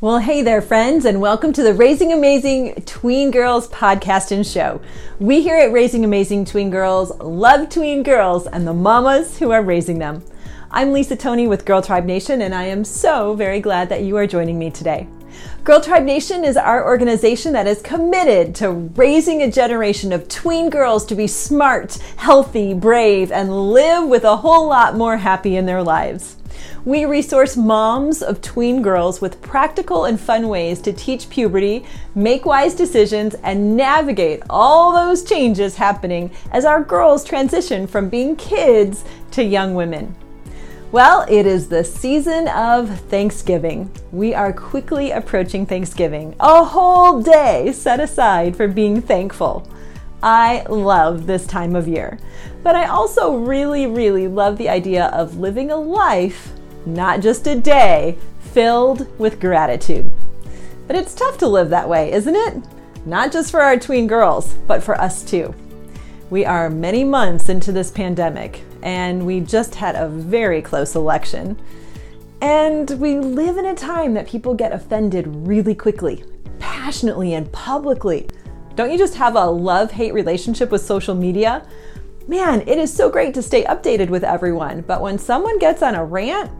Well, hey there, friends, and welcome to the Raising Amazing Tween Girls podcast and show. We here at Raising Amazing Tween Girls love tween girls and the mamas who are raising them. I'm Lisa Tony with Girl Tribe Nation, and I am so very glad that you are joining me today. Girl Tribe Nation is our organization that is committed to raising a generation of tween girls to be smart, healthy, brave, and live with a whole lot more happy in their lives. We resource moms of tween girls with practical and fun ways to teach puberty, make wise decisions, and navigate all those changes happening as our girls transition from being kids to young women. Well, it is the season of Thanksgiving. We are quickly approaching Thanksgiving, a whole day set aside for being thankful. I love this time of year, but I also really, really love the idea of living a life not just a day, filled with gratitude. But it's tough to live that way, isn't it? Not just for our tween girls, but for us too. We are many months into this pandemic, and we just had a very close election. And we live in a time that people get offended really quickly, passionately, and publicly. Don't you just have a love hate relationship with social media? Man, it is so great to stay updated with everyone, but when someone gets on a rant,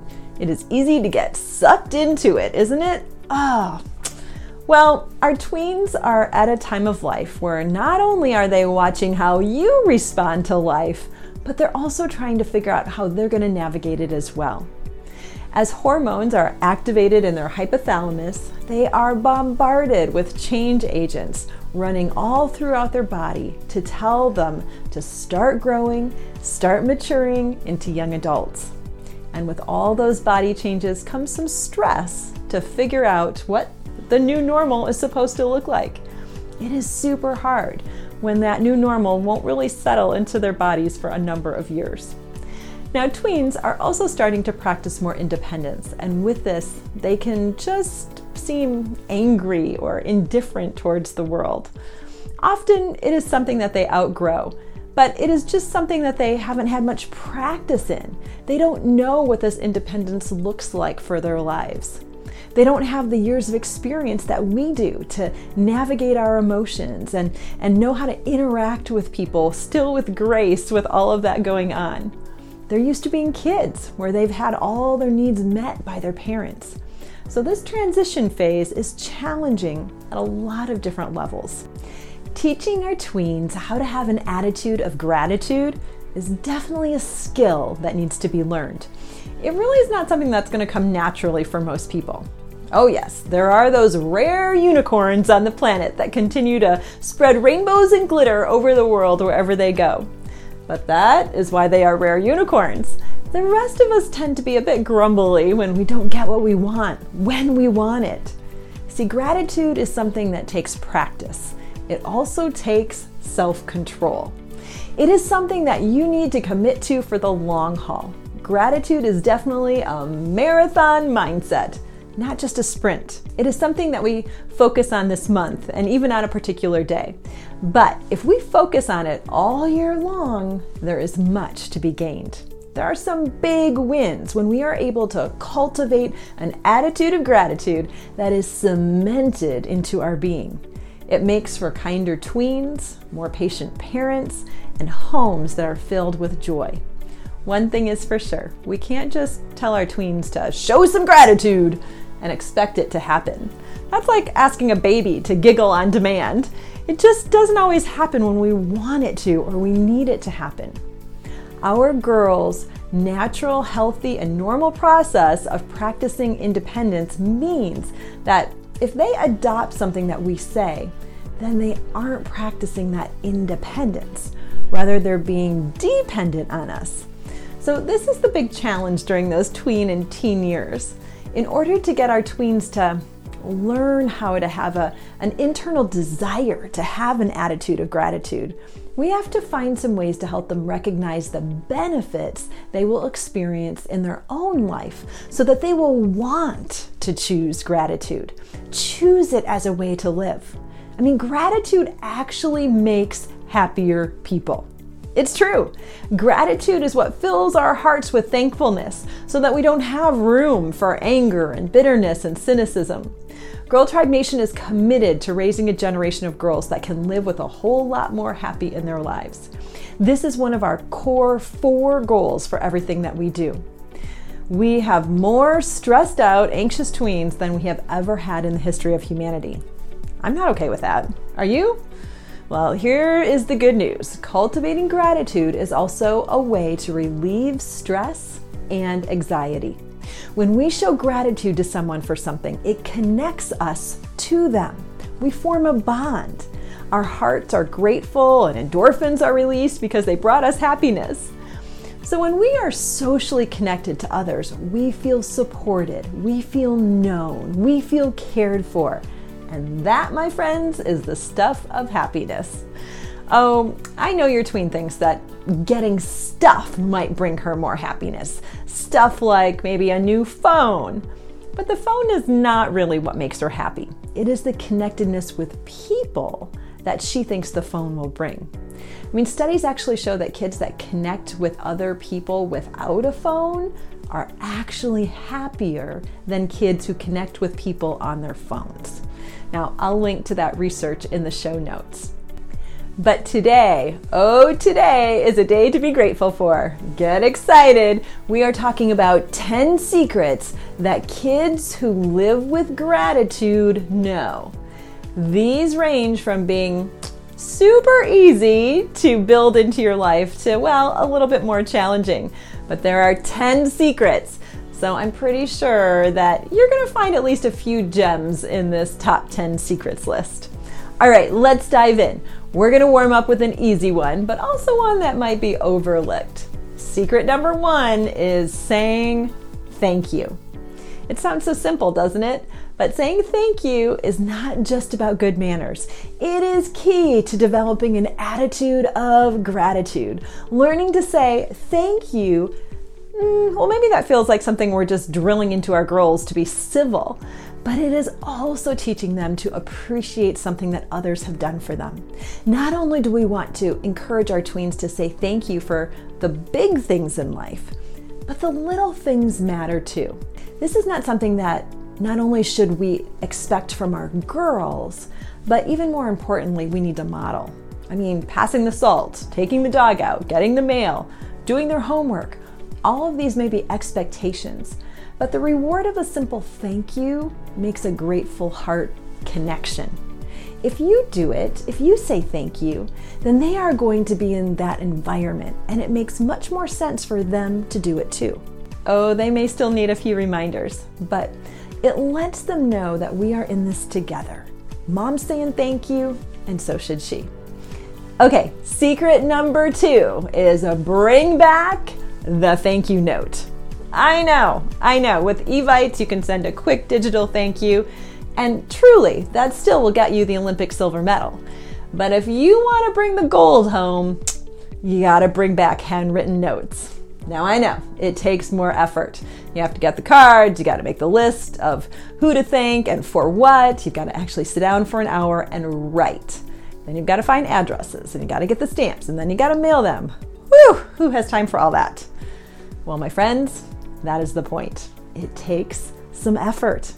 it is easy to get sucked into it, isn't it? Oh. Well, our tweens are at a time of life where not only are they watching how you respond to life, but they're also trying to figure out how they're going to navigate it as well. As hormones are activated in their hypothalamus, they are bombarded with change agents running all throughout their body to tell them to start growing, start maturing into young adults. And with all those body changes comes some stress to figure out what the new normal is supposed to look like. It is super hard when that new normal won't really settle into their bodies for a number of years. Now, tweens are also starting to practice more independence, and with this, they can just seem angry or indifferent towards the world. Often, it is something that they outgrow, but it is just something that they haven't had much practice in. They don't know what this independence looks like for their lives. They don't have the years of experience that we do to navigate our emotions and, and know how to interact with people, still with grace, with all of that going on. They're used to being kids where they've had all their needs met by their parents. So, this transition phase is challenging at a lot of different levels. Teaching our tweens how to have an attitude of gratitude is definitely a skill that needs to be learned. It really is not something that's going to come naturally for most people. Oh, yes, there are those rare unicorns on the planet that continue to spread rainbows and glitter over the world wherever they go. But that is why they are rare unicorns. The rest of us tend to be a bit grumbly when we don't get what we want, when we want it. See, gratitude is something that takes practice it also takes self control. It is something that you need to commit to for the long haul. Gratitude is definitely a marathon mindset, not just a sprint. It is something that we focus on this month and even on a particular day. But if we focus on it all year long, there is much to be gained. There are some big wins when we are able to cultivate an attitude of gratitude that is cemented into our being. It makes for kinder tweens, more patient parents, and homes that are filled with joy. One thing is for sure we can't just tell our tweens to show some gratitude and expect it to happen. That's like asking a baby to giggle on demand. It just doesn't always happen when we want it to or we need it to happen. Our girls' natural, healthy, and normal process of practicing independence means that if they adopt something that we say, then they aren't practicing that independence. Rather, they're being dependent on us. So, this is the big challenge during those tween and teen years. In order to get our tweens to learn how to have a, an internal desire to have an attitude of gratitude, we have to find some ways to help them recognize the benefits they will experience in their own life so that they will want to choose gratitude, choose it as a way to live. I mean, gratitude actually makes happier people. It's true. Gratitude is what fills our hearts with thankfulness so that we don't have room for anger and bitterness and cynicism. Girl Tribe Nation is committed to raising a generation of girls that can live with a whole lot more happy in their lives. This is one of our core four goals for everything that we do. We have more stressed out, anxious tweens than we have ever had in the history of humanity. I'm not okay with that. Are you? Well, here is the good news cultivating gratitude is also a way to relieve stress and anxiety. When we show gratitude to someone for something, it connects us to them. We form a bond. Our hearts are grateful and endorphins are released because they brought us happiness. So, when we are socially connected to others, we feel supported, we feel known, we feel cared for. And that, my friends, is the stuff of happiness. Oh, I know your tween thinks that getting stuff might bring her more happiness. Stuff like maybe a new phone. But the phone is not really what makes her happy. It is the connectedness with people that she thinks the phone will bring. I mean, studies actually show that kids that connect with other people without a phone are actually happier than kids who connect with people on their phones. Now, I'll link to that research in the show notes. But today, oh, today is a day to be grateful for. Get excited. We are talking about 10 secrets that kids who live with gratitude know. These range from being super easy to build into your life to, well, a little bit more challenging. But there are 10 secrets. So I'm pretty sure that you're going to find at least a few gems in this top 10 secrets list. All right, let's dive in. We're to warm up with an easy one, but also one that might be overlooked. Secret number one is saying thank you. It sounds so simple, doesn't it? But saying thank you is not just about good manners. It is key to developing an attitude of gratitude. Learning to say thank you, mm, well, maybe that feels like something we're just drilling into our girls to be civil but it is also teaching them to appreciate something that others have done for them. Not only do we want to encourage our tweens to say thank you for the big things in life, but the little things matter too. This is not something that not only should we expect from our girls, but even more importantly, we need to model. I mean, passing the salt, taking the dog out, getting the mail, doing their homework, all of these may be expectations but the reward of a simple thank you makes a grateful heart connection. If you do it, if you say thank you, then they are going to be in that environment and it makes much more sense for them to do it too. Oh, they may still need a few reminders, but it lets them know that we are in this together. Mom's saying thank you, and so should she. Okay, secret number two is bring back the thank you note. I know, I know. With Evites, you can send a quick digital thank you, and truly, that still will get you the Olympic silver medal. But if you want to bring the gold home, you got to bring back handwritten notes. Now, I know it takes more effort. You have to get the cards, you got to make the list of who to thank and for what. You've got to actually sit down for an hour and write. Then you've got to find addresses and you got to get the stamps and then you got to mail them. Whew, who has time for all that? Well, my friends, that is the point. It takes some effort.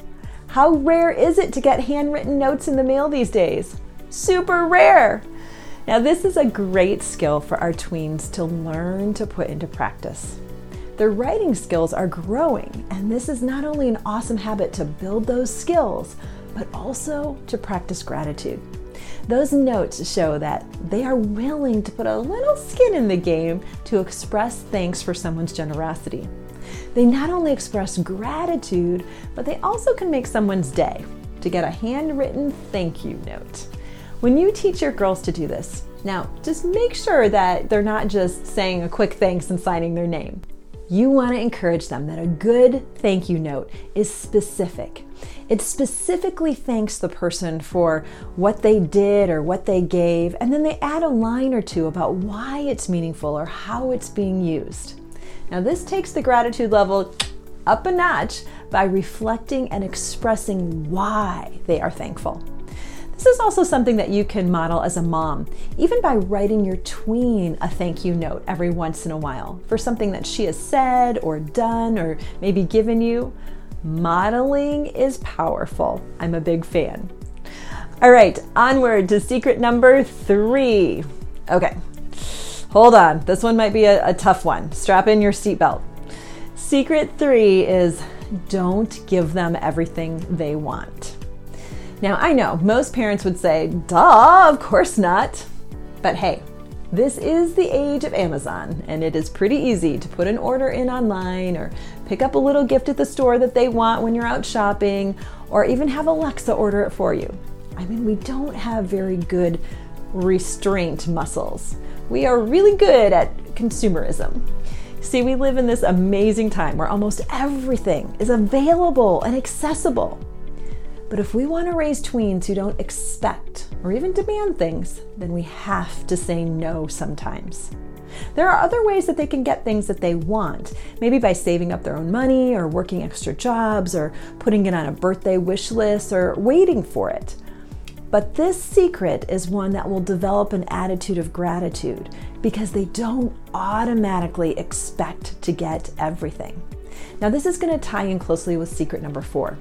How rare is it to get handwritten notes in the mail these days? Super rare. Now, this is a great skill for our tweens to learn to put into practice. Their writing skills are growing, and this is not only an awesome habit to build those skills, but also to practice gratitude. Those notes show that they are willing to put a little skin in the game to express thanks for someone's generosity. They not only express gratitude, but they also can make someone's day to get a handwritten thank you note. When you teach your girls to do this, now just make sure that they're not just saying a quick thanks and signing their name. You want to encourage them that a good thank you note is specific. It specifically thanks the person for what they did or what they gave, and then they add a line or two about why it's meaningful or how it's being used. Now, this takes the gratitude level up a notch by reflecting and expressing why they are thankful. This is also something that you can model as a mom, even by writing your tween a thank you note every once in a while for something that she has said or done or maybe given you. Modeling is powerful. I'm a big fan. All right, onward to secret number three. Okay, hold on. This one might be a, a tough one. Strap in your seatbelt. Secret three is don't give them everything they want. Now, I know most parents would say, duh, of course not. But hey, this is the age of Amazon, and it is pretty easy to put an order in online or pick up a little gift at the store that they want when you're out shopping, or even have Alexa order it for you. I mean, we don't have very good restraint muscles. We are really good at consumerism. See, we live in this amazing time where almost everything is available and accessible. But if we want to raise tweens who don't expect or even demand things, then we have to say no sometimes. There are other ways that they can get things that they want, maybe by saving up their own money or working extra jobs or putting it on a birthday wish list or waiting for it. But this secret is one that will develop an attitude of gratitude because they don't automatically expect to get everything. Now, this is going to tie in closely with secret number four.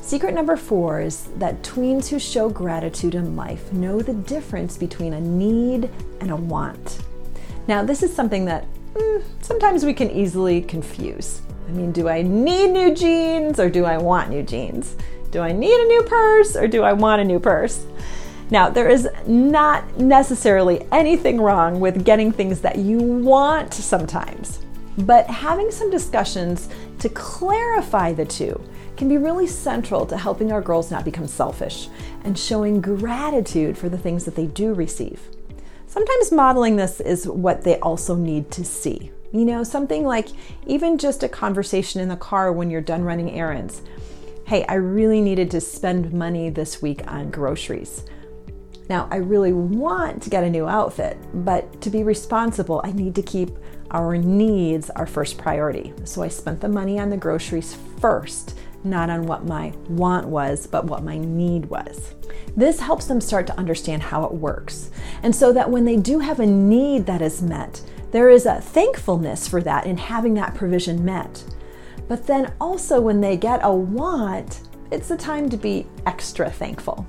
Secret number four is that tweens who show gratitude in life know the difference between a need and a want. Now, this is something that mm, sometimes we can easily confuse. I mean, do I need new jeans or do I want new jeans? Do I need a new purse or do I want a new purse? Now, there is not necessarily anything wrong with getting things that you want sometimes, but having some discussions to clarify the two can be really central to helping our girls not become selfish and showing gratitude for the things that they do receive. Sometimes modeling this is what they also need to see. You know, something like even just a conversation in the car when you're done running errands hey, I really needed to spend money this week on groceries. Now, I really want to get a new outfit, but to be responsible, I need to keep our needs our first priority. So I spent the money on the groceries first, not on what my want was, but what my need was. This helps them start to understand how it works. And so that when they do have a need that is met, there is a thankfulness for that in having that provision met. But then also, when they get a want, it's the time to be extra thankful.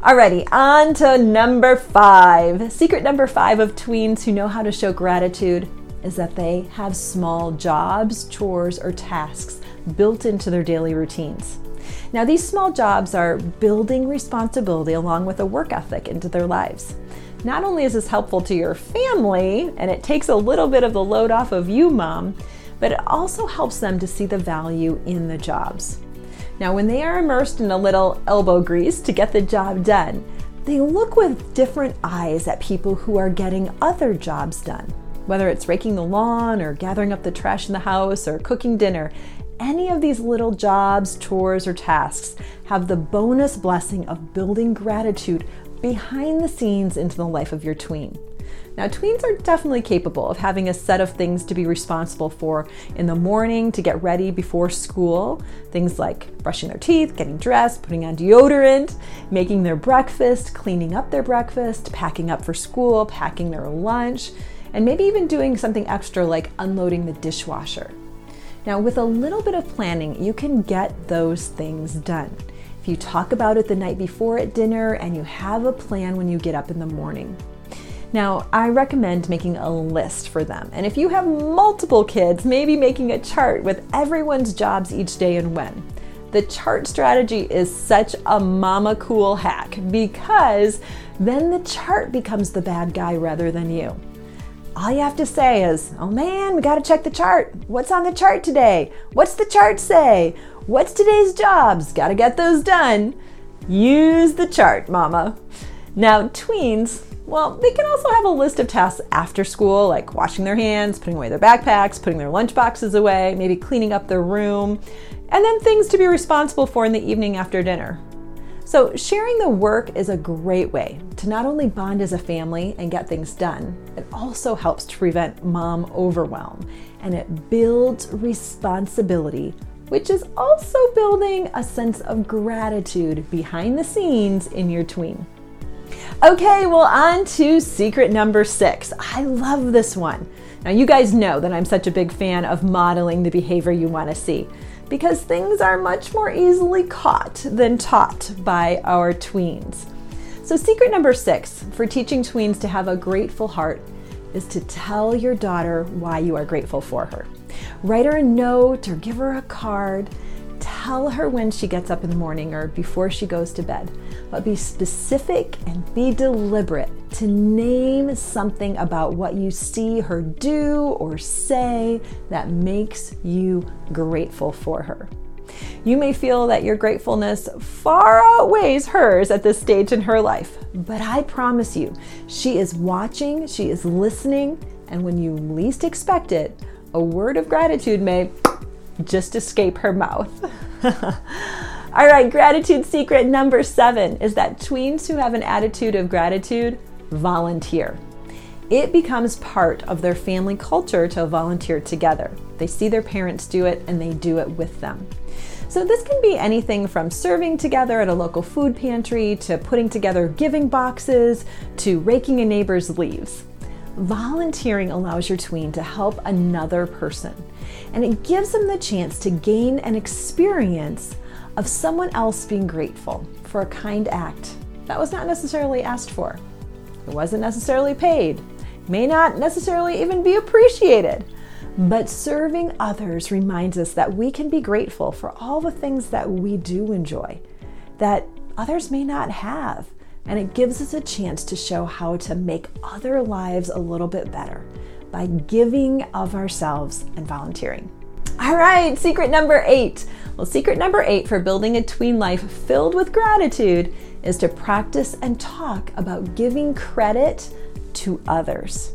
Alrighty, on to number five. Secret number five of tweens who know how to show gratitude is that they have small jobs, chores, or tasks built into their daily routines. Now, these small jobs are building responsibility along with a work ethic into their lives. Not only is this helpful to your family, and it takes a little bit of the load off of you, mom, but it also helps them to see the value in the jobs. Now, when they are immersed in a little elbow grease to get the job done, they look with different eyes at people who are getting other jobs done. Whether it's raking the lawn or gathering up the trash in the house or cooking dinner, any of these little jobs, chores, or tasks have the bonus blessing of building gratitude behind the scenes into the life of your tween. Now, tweens are definitely capable of having a set of things to be responsible for in the morning to get ready before school. Things like brushing their teeth, getting dressed, putting on deodorant, making their breakfast, cleaning up their breakfast, packing up for school, packing their lunch, and maybe even doing something extra like unloading the dishwasher. Now, with a little bit of planning, you can get those things done. If you talk about it the night before at dinner and you have a plan when you get up in the morning. Now, I recommend making a list for them. And if you have multiple kids, maybe making a chart with everyone's jobs each day and when. The chart strategy is such a mama cool hack because then the chart becomes the bad guy rather than you. All you have to say is, oh man, we gotta check the chart. What's on the chart today? What's the chart say? What's today's jobs? Gotta get those done. Use the chart, mama. Now, tweens, well, they can also have a list of tasks after school, like washing their hands, putting away their backpacks, putting their lunch boxes away, maybe cleaning up their room, and then things to be responsible for in the evening after dinner. So, sharing the work is a great way to not only bond as a family and get things done, it also helps to prevent mom overwhelm and it builds responsibility, which is also building a sense of gratitude behind the scenes in your tween. Okay, well, on to secret number six. I love this one. Now, you guys know that I'm such a big fan of modeling the behavior you want to see. because things are much more easily caught than taught by our tweens. So, secret number six for teaching tweens to have a grateful heart is to tell your daughter why you are grateful for her. Write her a note or give her a card. Tell her when she gets up in the morning or before she goes to bed. But be specific and be deliberate to name something about what you see her do or say that makes you grateful for her. You may feel that your gratefulness far outweighs hers at this stage in her life, but I promise you, she is watching, she is listening, and when you least expect it, a word of gratitude may just escape her mouth. All right, gratitude secret number seven is that tweens who have an attitude of gratitude volunteer. It becomes part of their family culture to volunteer together. They see their parents do it and they do it with them. So, this can be anything from serving together at a local food pantry to putting together giving boxes to raking a neighbor's leaves. Volunteering allows your tween to help another person, and it gives them the chance to gain an experience of someone else being grateful for a kind act that was not necessarily asked for. It wasn't necessarily paid, may not necessarily even be appreciated. But serving others reminds us that we can be grateful for all the things that we do enjoy that others may not have. And it gives us a chance to show how to make other lives a little bit better by giving of ourselves and volunteering. All right, secret number eight. Well, secret number eight for building a tween life filled with gratitude is to practice and talk about giving credit to others.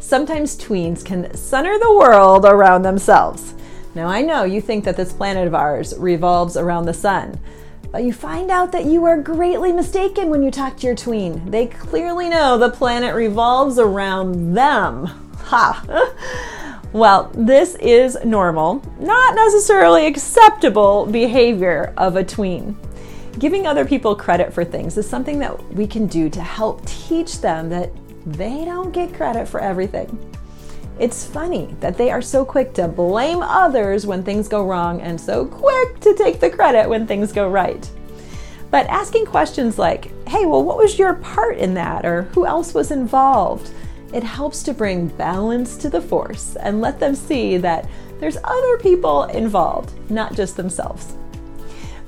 Sometimes tweens can center the world around themselves. Now, I know you think that this planet of ours revolves around the sun, but you find out that you are greatly mistaken when you talk to your tween. They clearly know the planet revolves around them. Ha! well, this is normal, not necessarily acceptable behavior of a tween. Giving other people credit for things is something that we can do to help teach them that they don't get credit for everything. It's funny that they are so quick to blame others when things go wrong and so quick to take the credit when things go right. But asking questions like, hey, well, what was your part in that? Or who else was involved? It helps to bring balance to the force and let them see that there's other people involved, not just themselves.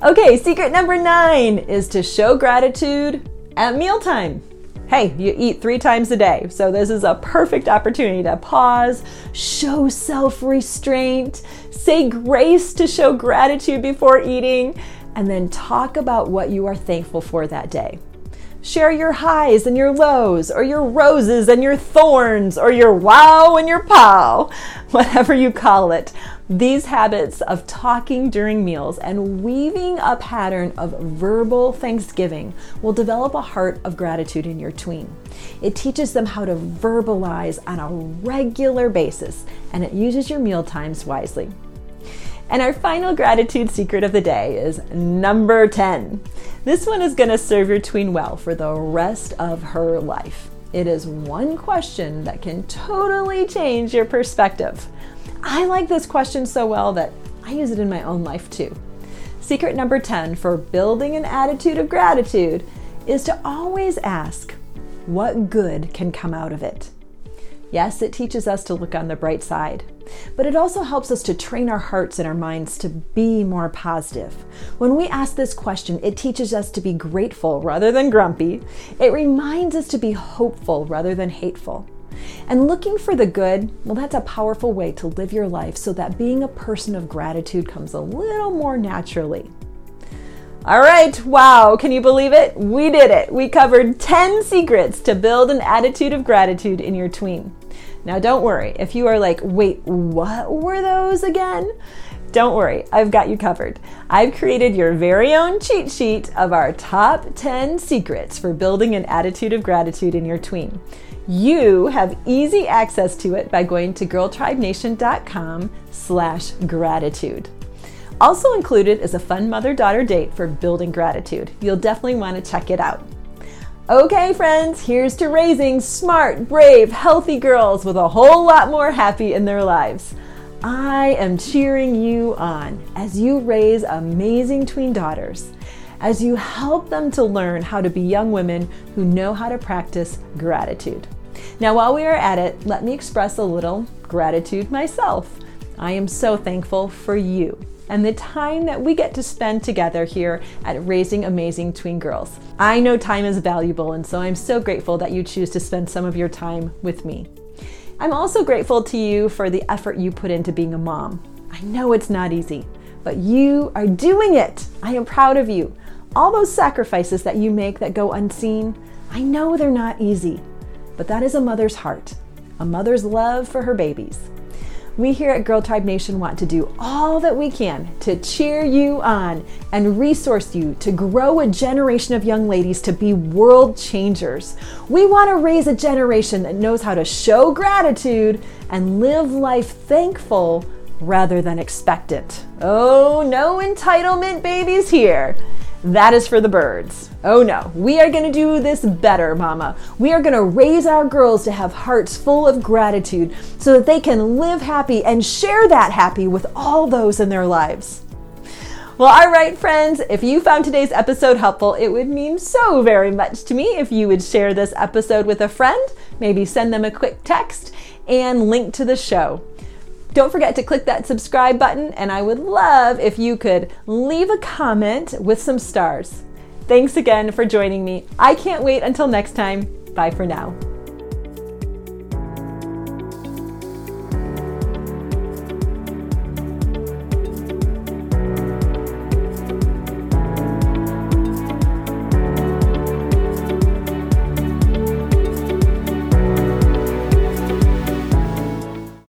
Okay, secret number nine is to show gratitude at mealtime hey, you eat three times a day. So this is a perfect opportunity to pause, show self restraint, say grace to show gratitude before eating, and then talk about what you are thankful for that day. Share your highs and your lows, or your roses and your thorns, or your wow and your pow, whatever you call it. These habits of talking during meals and weaving a pattern of verbal thanksgiving will develop a heart of gratitude in your tween. It teaches them how to verbalize on a regular basis and it uses your meal times wisely. And our final gratitude secret of the day is number 10. This one is going to serve your tween well for the rest of her life. It is one question that can totally change your perspective. I like this question so well that I use it in my own life too. Secret number 10 for building an attitude of gratitude is to always ask, what good can come out of it? Yes, it teaches us to look on the bright side, but it also helps us to train our hearts and our minds to be more positive. When we ask this question, it teaches us to be grateful rather than grumpy. It reminds us to be hopeful rather than hateful. And looking for the good, well, that's a powerful way to live your life so that being a person of gratitude comes a little more naturally. All right, wow, can you believe it? We did it. We covered 10 secrets to build an attitude of gratitude in your tween. Now, don't worry if you are like, wait, what were those again? Don't worry, I've got you covered. I've created your very own cheat sheet of our top 10 secrets for building an attitude of gratitude in your tween. You have easy access to it by going to girltribenation.com slash gratitude. Also included is a fun mother-daughter date for building gratitude. You'll definitely want to check it out. Okay, friends, here's to raising smart, brave, healthy girls with a whole lot more happy in their lives. I am cheering you on as you raise amazing tween daughters, as you help them to learn how to be young women who know how to practice gratitude. Now, while we are at it, let me express a little gratitude myself. I am so thankful for you and the time that we get to spend together here at Raising Amazing Tween Girls. I know time is valuable, and so I'm so grateful that you choose to spend some of your time with me. I'm also grateful to you for the effort you put into being a mom. I know it's not easy, but you are doing it. I am proud of you. All those sacrifices that you make that go unseen, I know they're not easy, but that is a mother's heart, a mother's love for her babies. We here at Girl Tribe Nation want to do all that we can to cheer you on and resource you to grow a generation of young ladies to be world changers. We want to raise a generation that knows how to show gratitude and live life thankful rather than expectant. Oh, no entitlement babies here. That is for the birds. Oh no, we are going to do this better, Mama. We are going to raise our girls to have hearts full of gratitude so that they can live happy and share that happy with all those in their lives. Well, all right, friends, if you found today's episode helpful, it would mean so very much to me if you would share this episode with a friend, maybe send them a quick text, and link to the show. Don't forget to click that subscribe button, and I would love if you could leave a comment with some stars. Thanks again for joining me. I can't wait until next time. Bye for now.